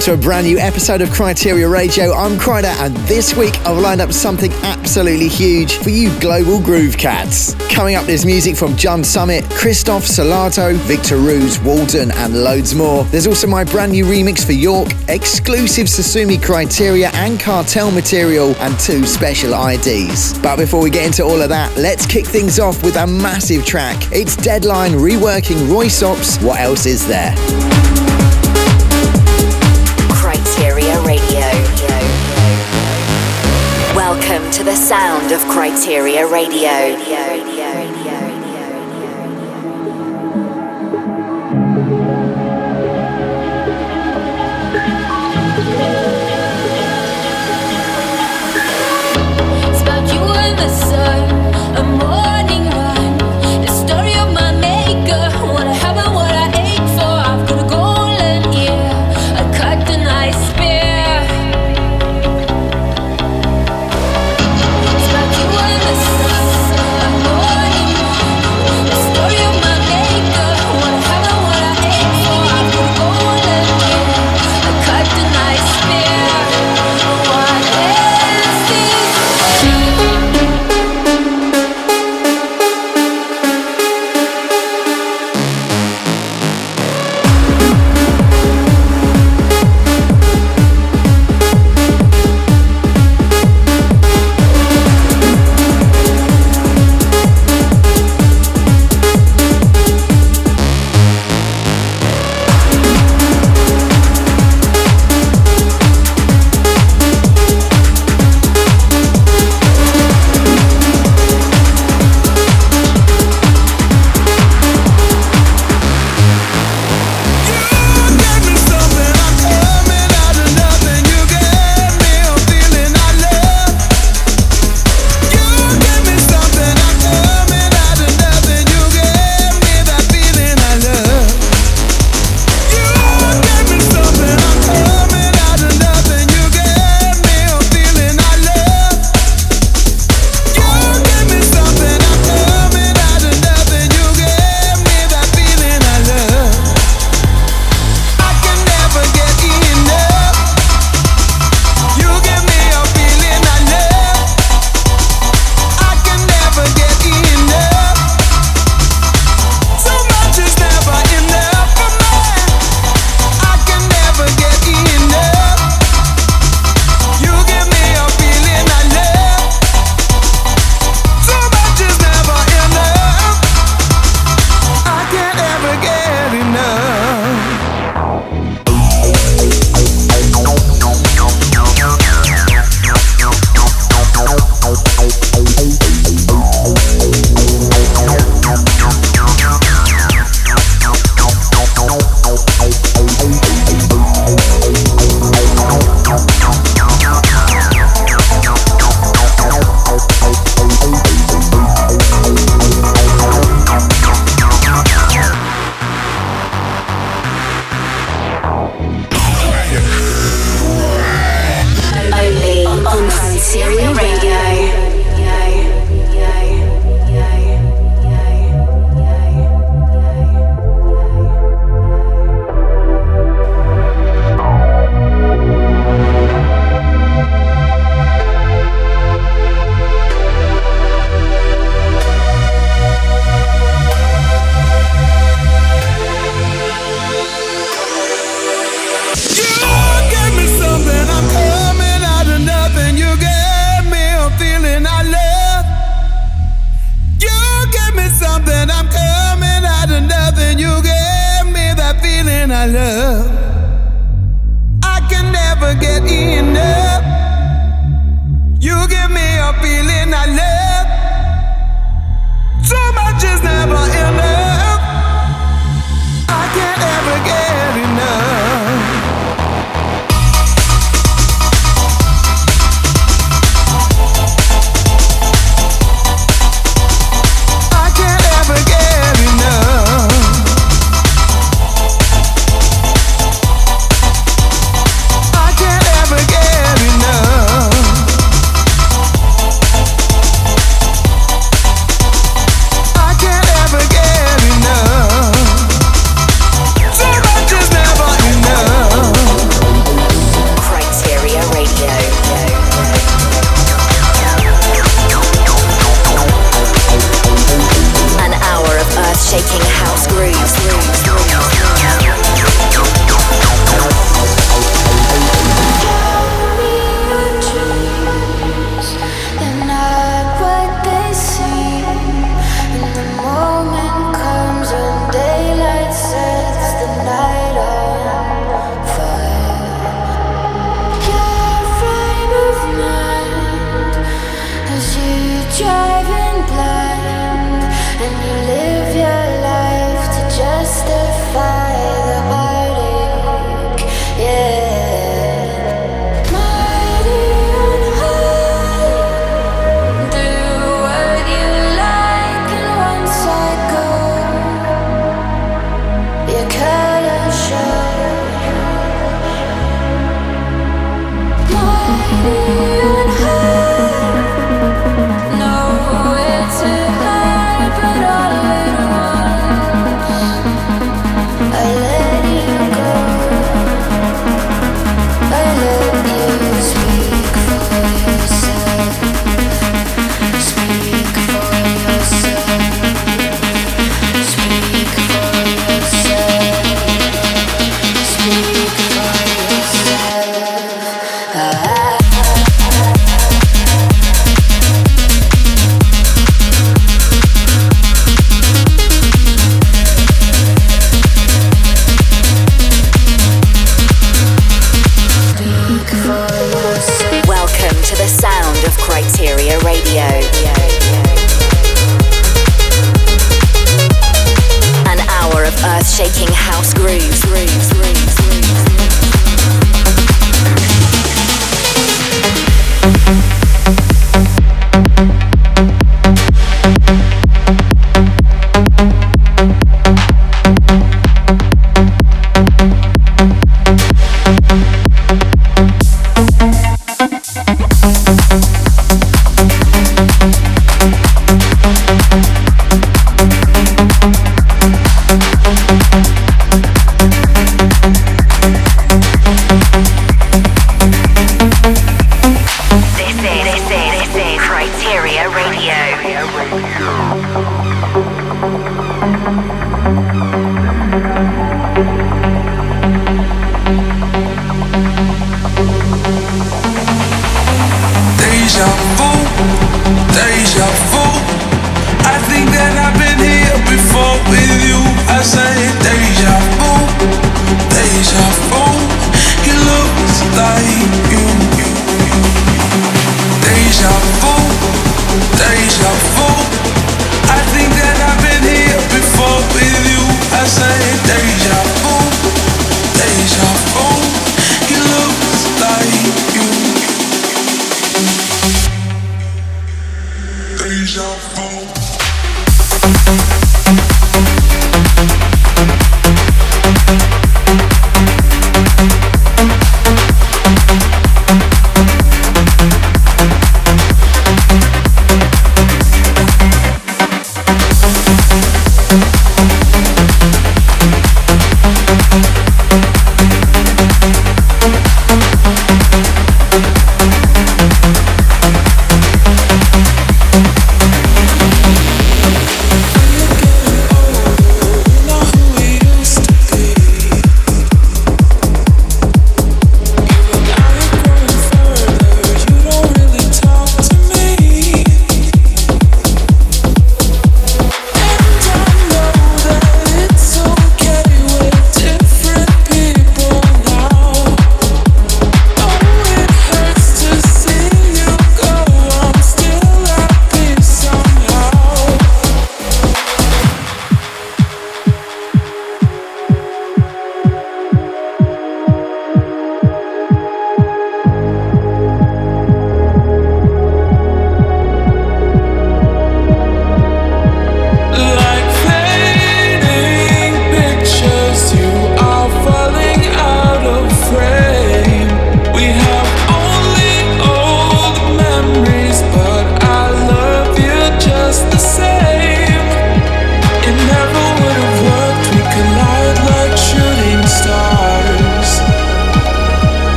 to a brand new episode of Kryteria Radio. I'm Kryder, and this week I've lined up something absolutely huge for you global groove cats. Coming up, there's music from John Summit, Christoph Solardo, Victor Ruiz, Walden, and loads more. There's also my brand new remix for York, exclusive Sosumi Kryteria and Cartel material, and two special IDs. But before we get into all of that, let's kick things off with a massive track. It's Deadline reworking Röyksopp. What else is there? To the sound of Kryteria Radio.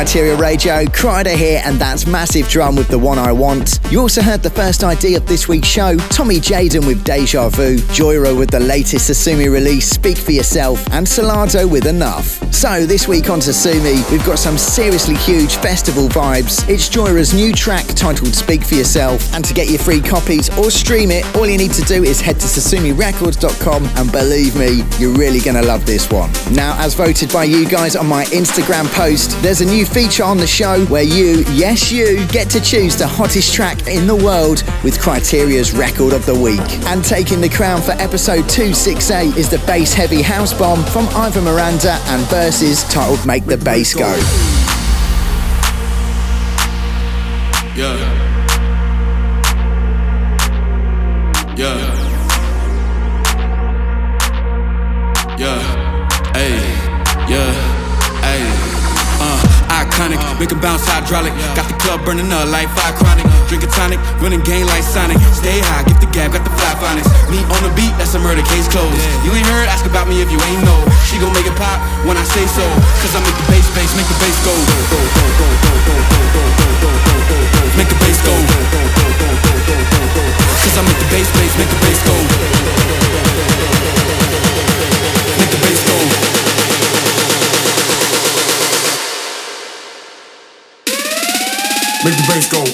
Kryteria Radio. Kryder here, and that's Massive Drum with the one I want. You also heard the first ID of this week's show, Tommy Jaden with Deja Vu, Joyra with the latest Sosumi release, Speak for Yourself, and Solardo with Enough. So, this week on Sosumi, we've got some seriously huge festival vibes. It's Joyra's new track titled Speak for Yourself, and to get your free copies or stream it, all you need to do is head to sosumirecords.com, and believe me, you're really going to love this one. Now, as voted by you guys on my Instagram post, there's a new feature on the show where you, yes, you, get to choose the hottest track in the world with Kryteria's Record of the Week. And taking the crown for episode 268 is the bass heavy house bomb from Ivan Miranda and Verses titled Make the Bass Go. Hydraulic. Got the club burning up like fire chronic. Drink a tonic, running game like Sonic. Stay high, get the gap, got the fly phonics. Me on the beat, that's a murder case closed. You ain't heard, ask about me if you ain't know. She gon' make it pop when I say so. Cause I make the bass bass, make the bass go. Make the bass go. Cause I make the bass bass, make the bass go. Make the bass go.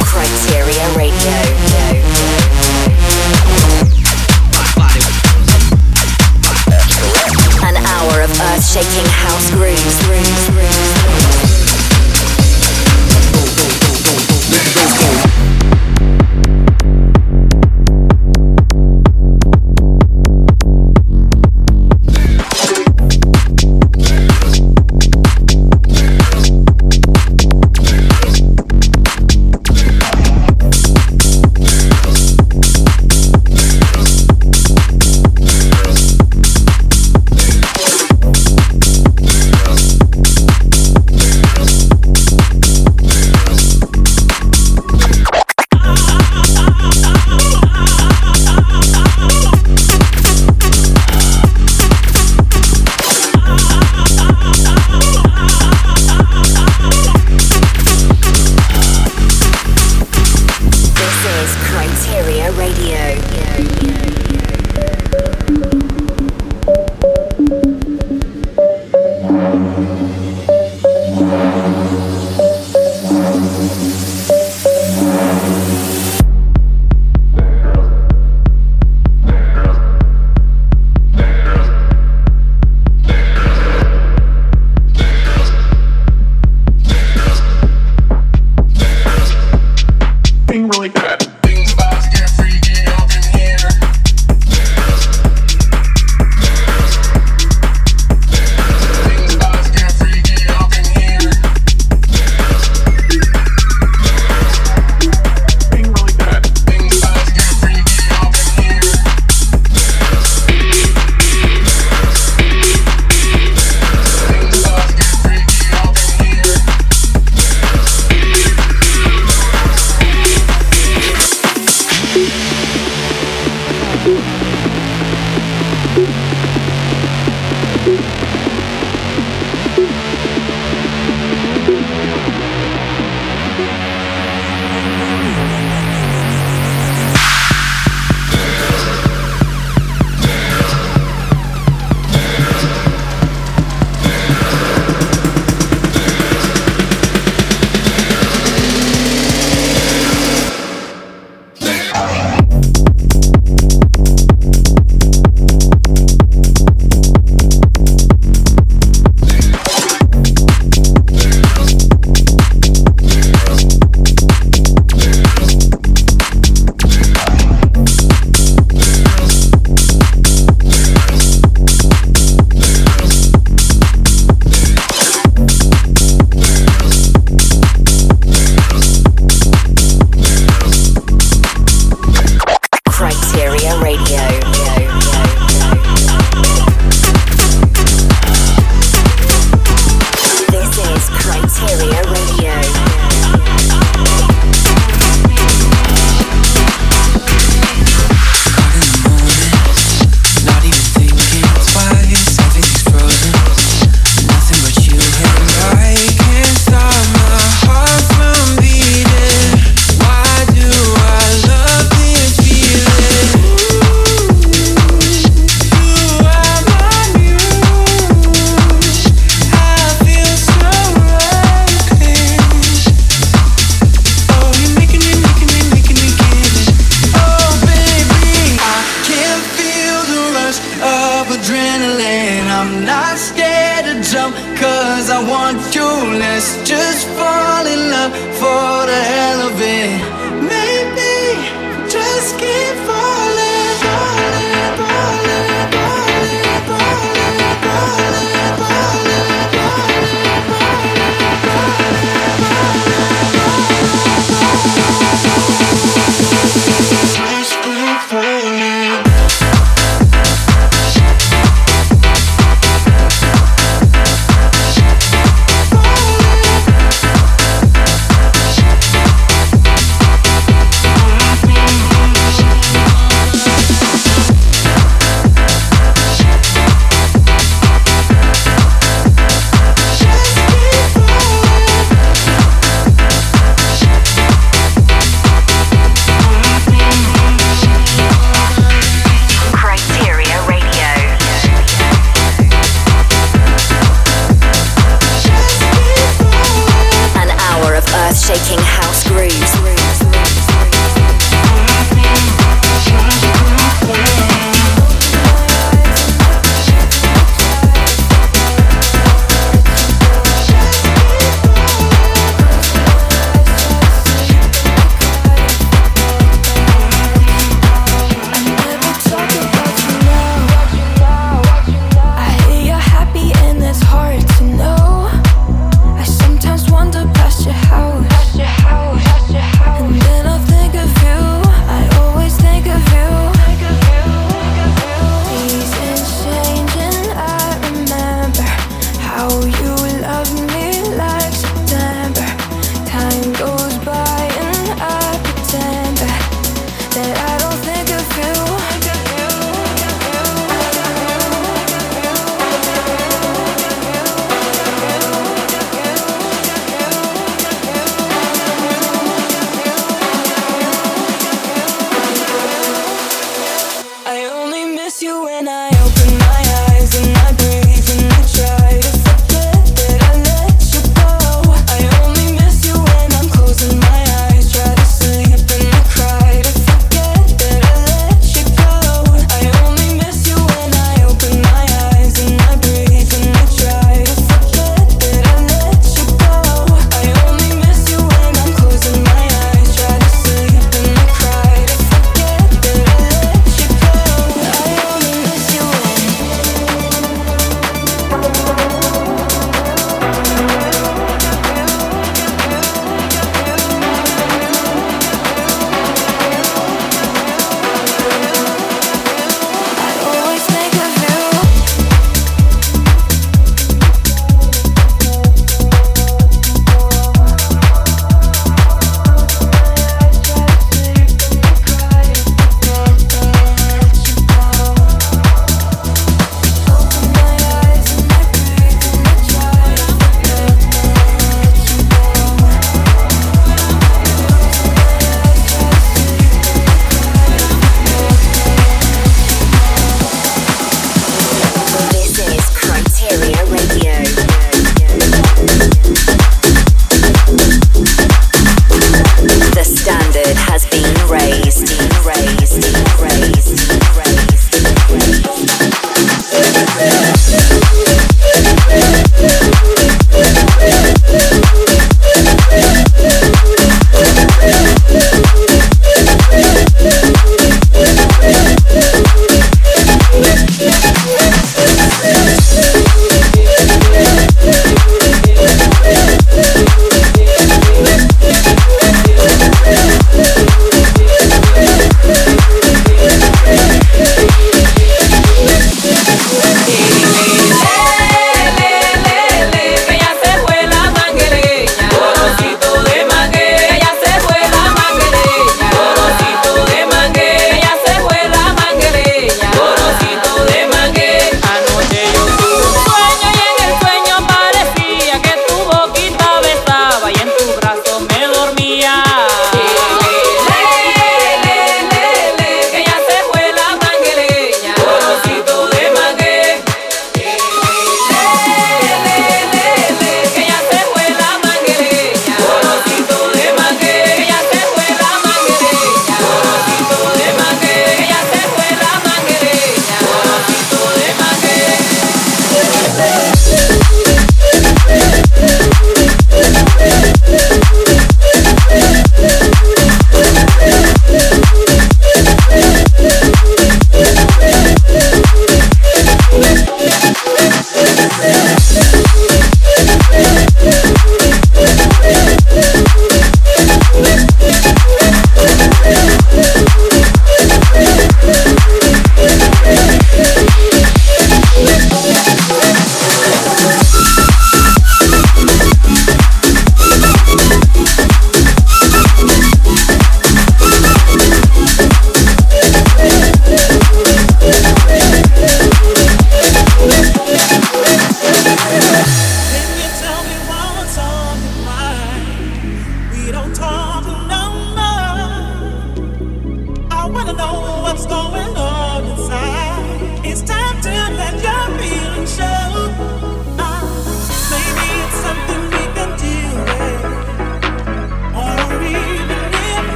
Kryteria Radio. An hour of earth-shaking house grooves, grooves.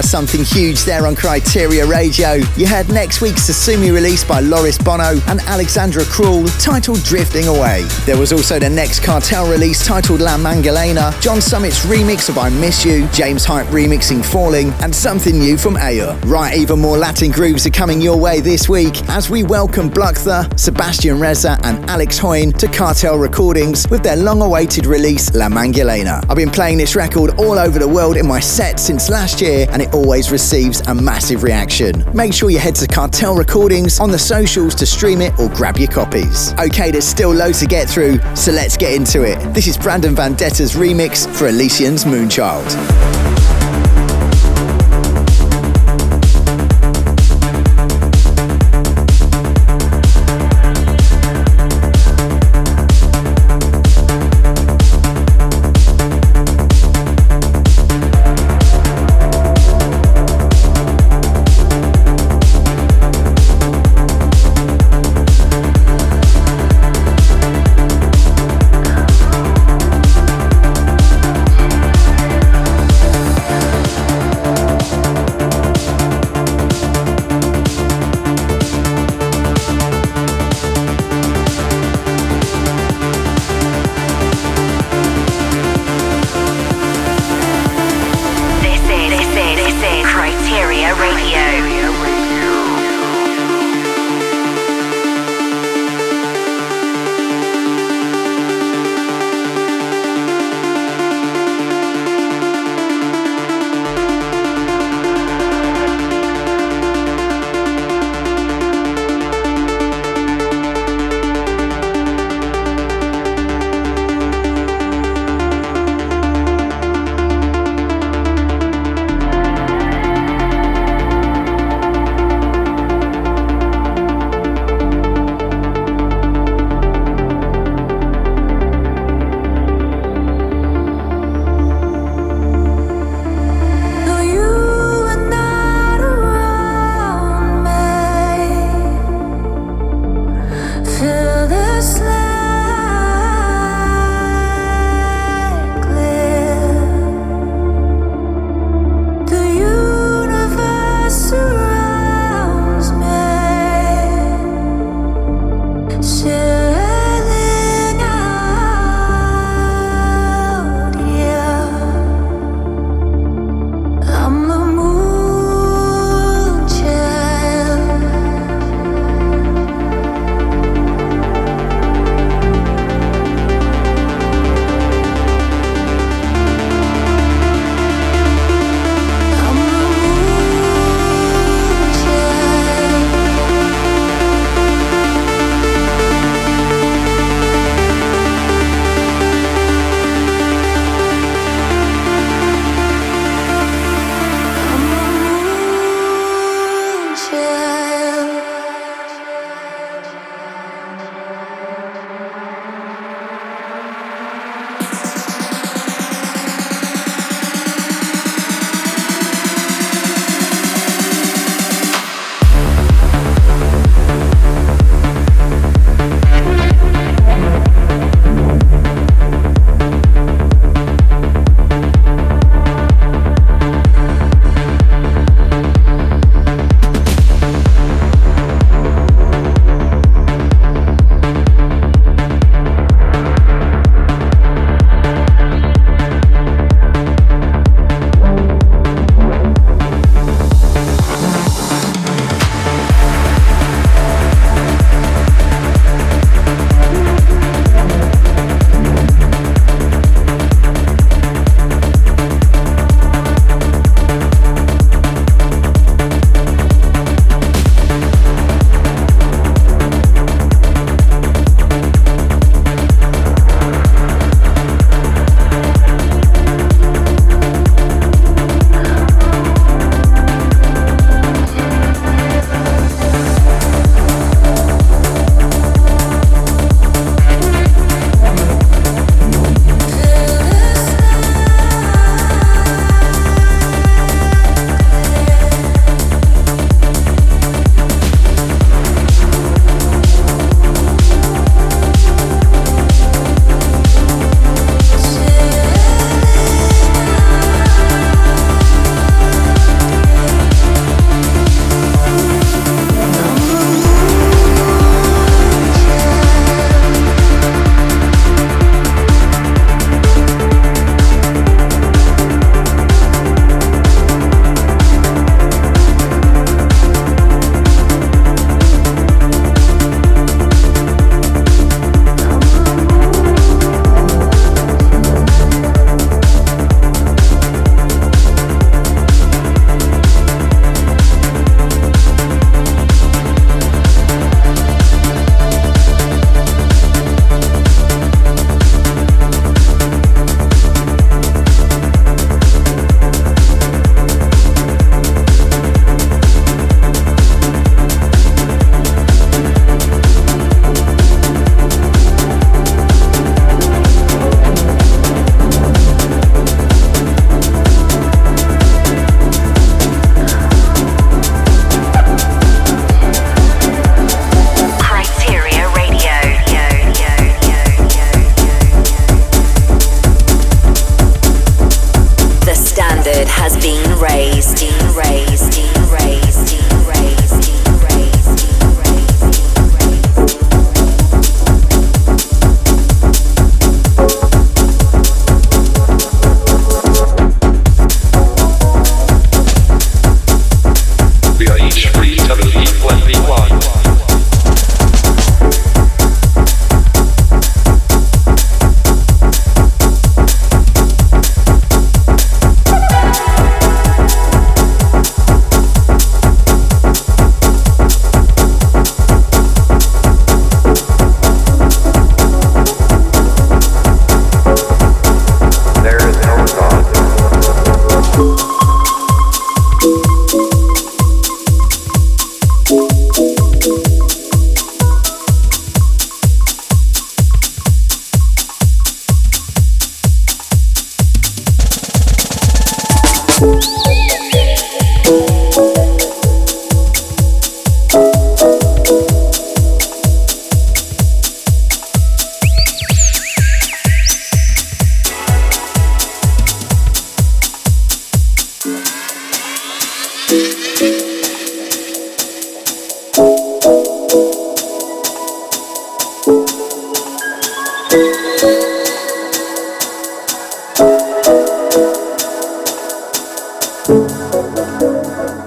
Out of something huge there on Kryteria Radio, you heard next week's Sosumi release by Loris Bono and Alexandra Krull titled Drifting Away. There was also the next Cartel release titled La Mangalena, John Summit's remix of I Miss You, James Hype remixing Falling, and something new from Ayo. Right, even more Latin grooves are coming your way this week as we welcome Bluktha, Sebastian Reza, and Alex Hoyne to Cartel Recordings with their long awaited release La Mangalena. I've been playing this record all over the world in my set since last year and it always receives a massive reaction. Make sure you head to Cartel Recordings on the socials to stream it or grab your copies. Okay, there's still loads to get through, so let's get into it. This is Brandon Vandetta's remix for Elysian's Moonchild.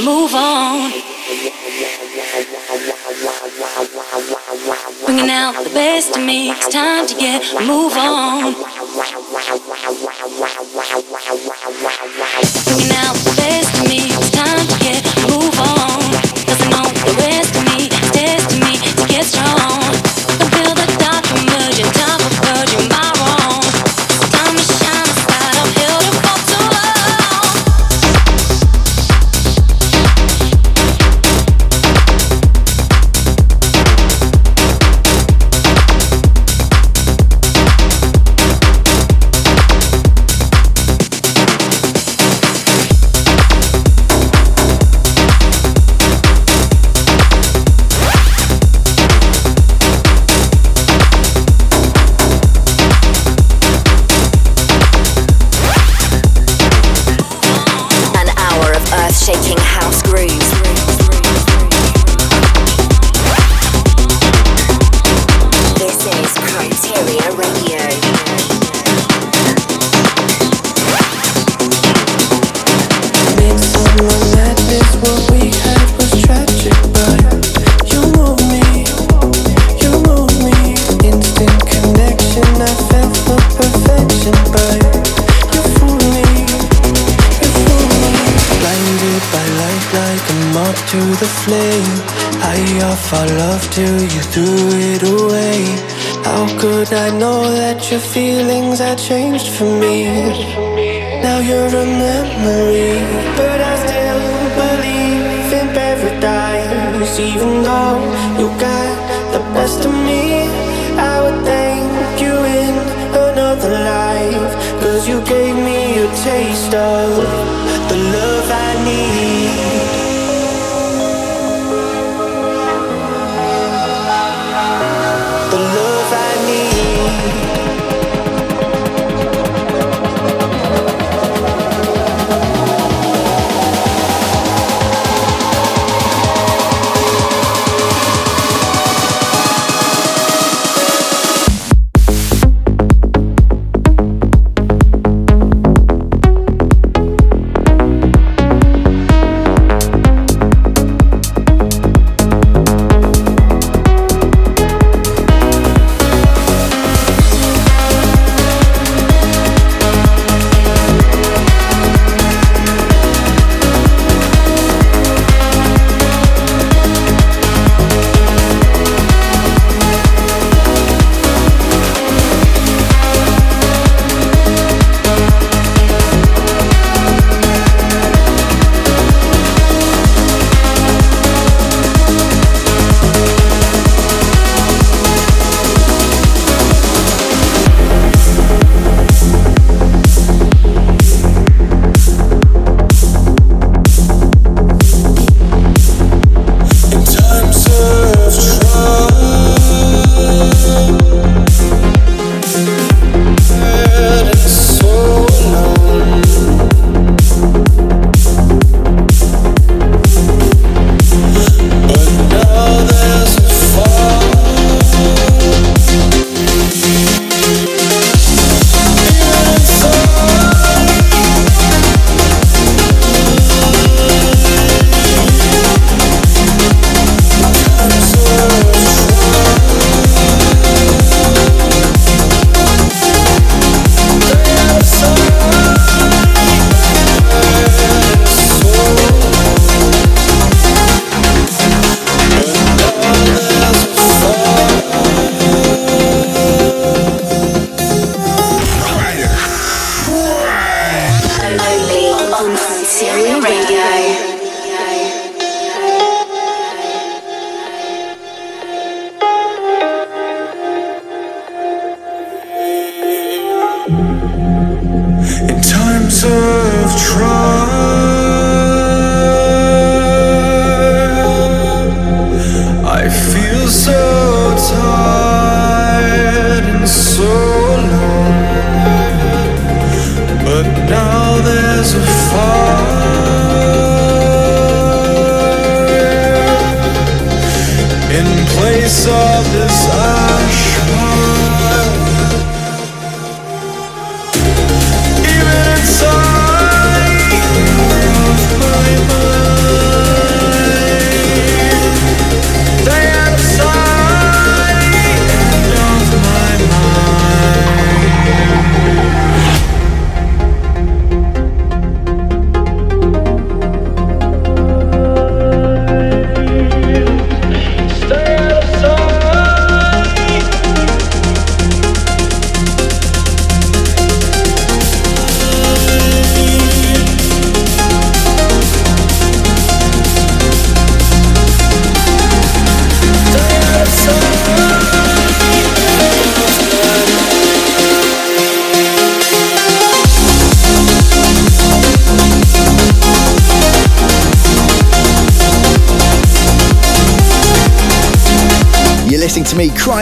move on. Bringing out the best in me, it's time to get move on. our love till you threw it away. How could I know that your feelings had changed for me? Now you're a memory, but I still.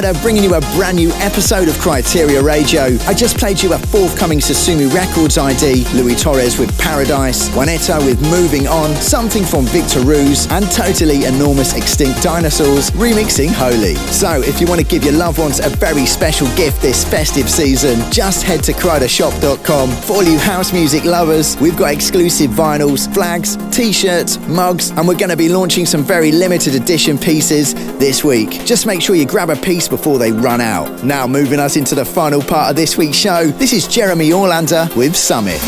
To bringing you a brand new episode of Kryteria Radio. I just played you a forthcoming Susumu Records ID, Louis Torres with Paradise, Juanetta with Moving On, something from Victor Ruiz, and totally enormous Extinct Dinosaurs remixing Holy. So if you want to give your loved ones a very special gift this festive season, just head to krydershop.com. For all you house music lovers, we've got exclusive vinyls, flags, t-shirts, mugs, and we're going to be launching some very limited edition pieces this week. Just make sure you grab a piece before they run out. Now, moving us into the final part of this week's show, this is Jeremy Olander with Summit.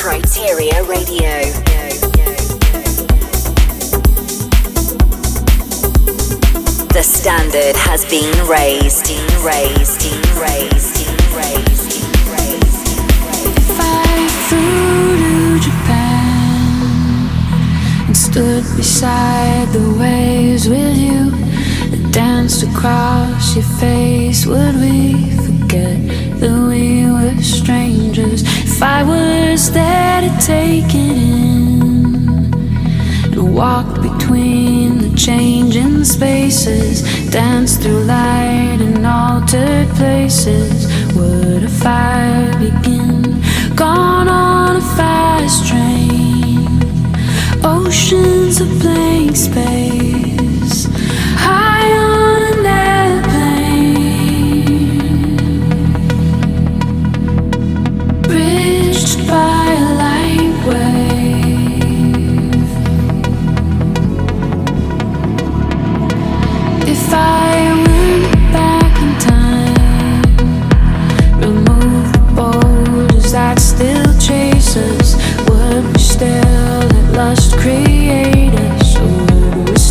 Kryteria Radio. The standard has been raised, If I flew to Japan and stood beside the waves with you, danced across your face, would we forget that we were strangers? Dance through light in altered places Would a fire begin? Gone on a fast train. Oceans of blank space.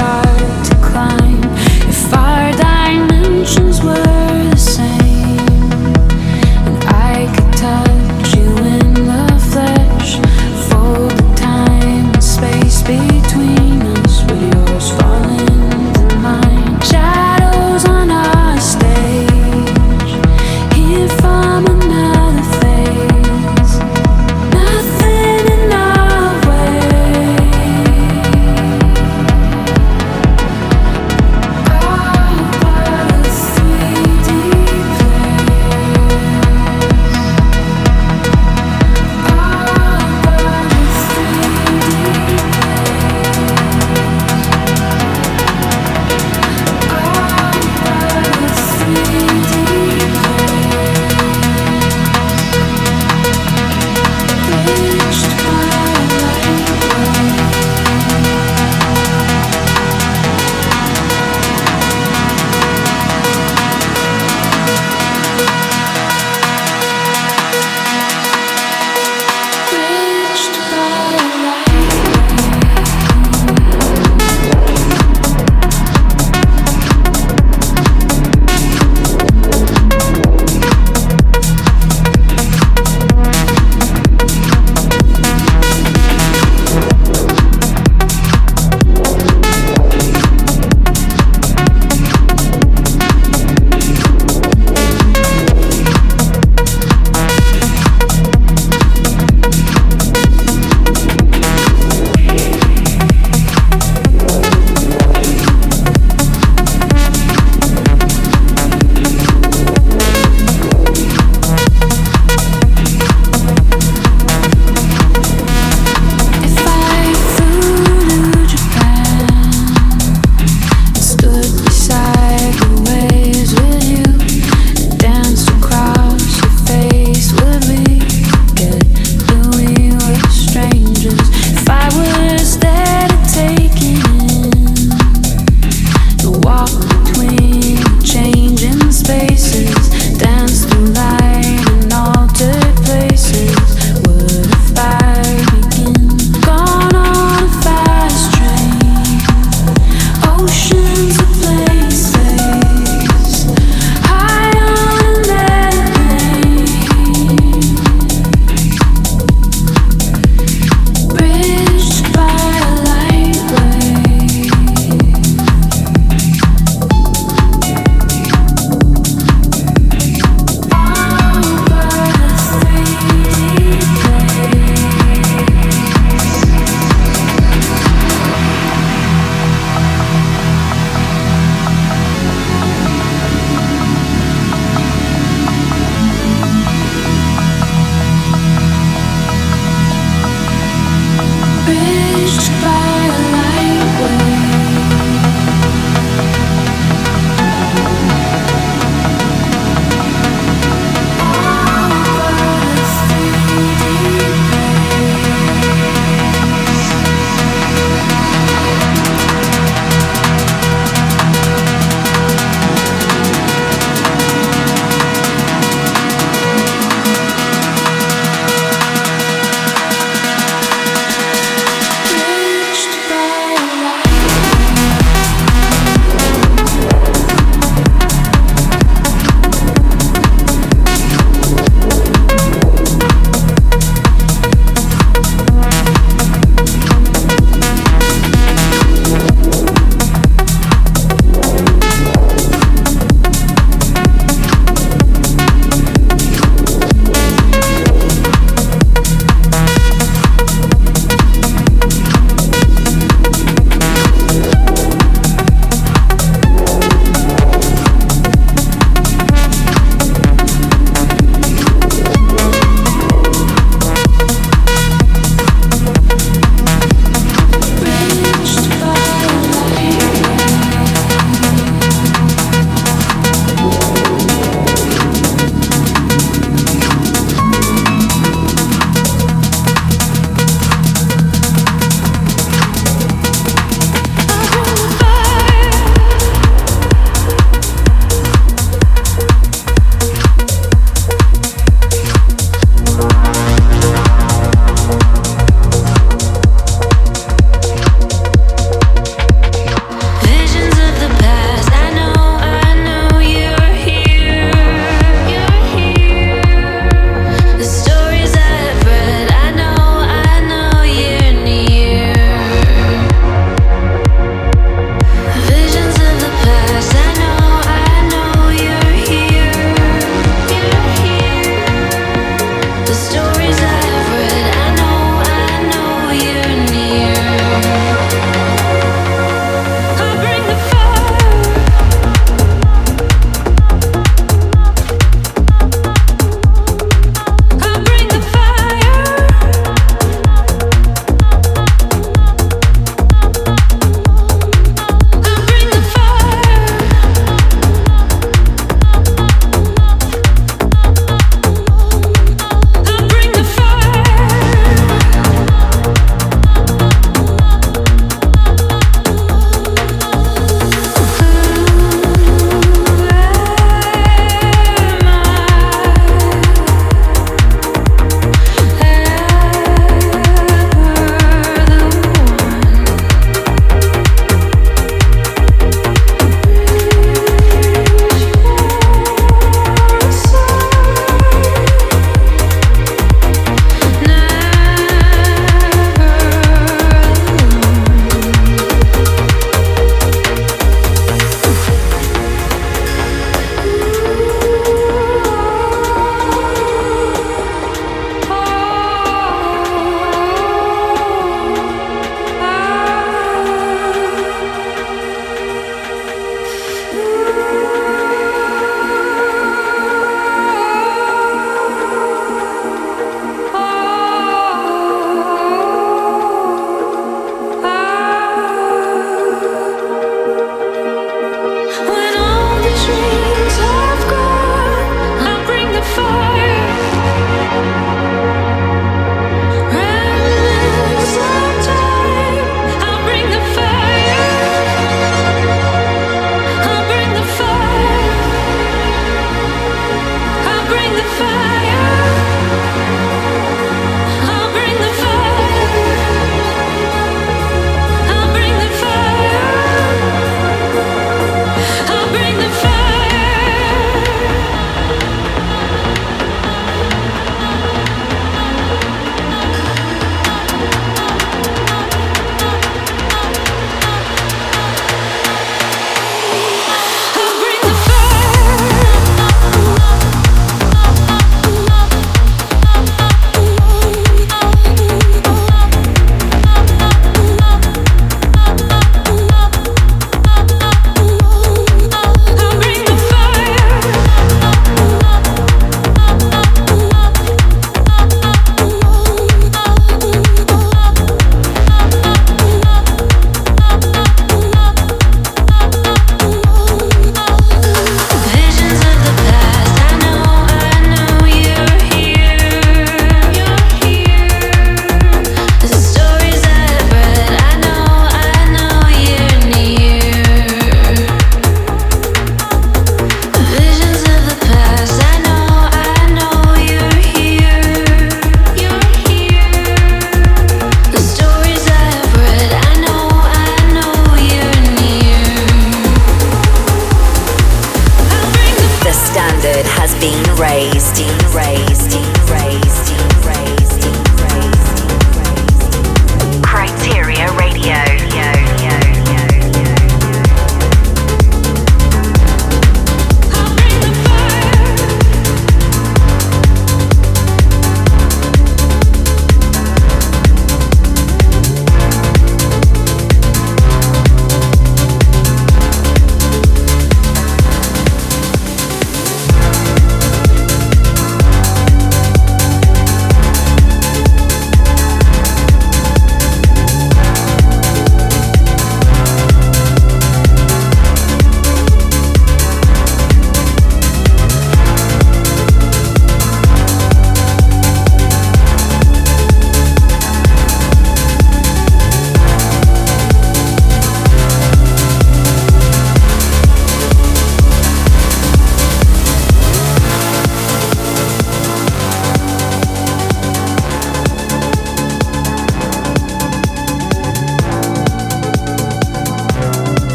Would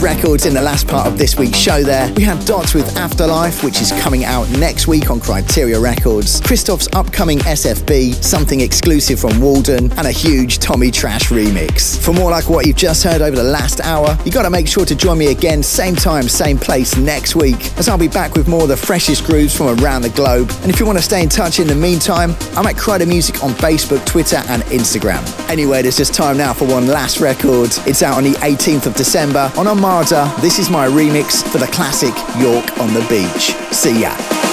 Records in the last part of this week's show there. We had Dots with Afterlife, which is coming out next week on Kryteria Records, Cristoph's upcoming SFB, something exclusive from Walden, and a huge Tommy Trash remix. For more like what you've just heard over the last hour, you gotta make sure to join me again, same time, same place next week, as I'll be back with more of the freshest grooves from around the globe. And if you want to stay in touch in the meantime, I'm at Crider Music on Facebook, Twitter, and Instagram. Anyway, there's just time now for one last record. It's out on the 18th of December on This is my remix for the classic York on the Beach. See ya.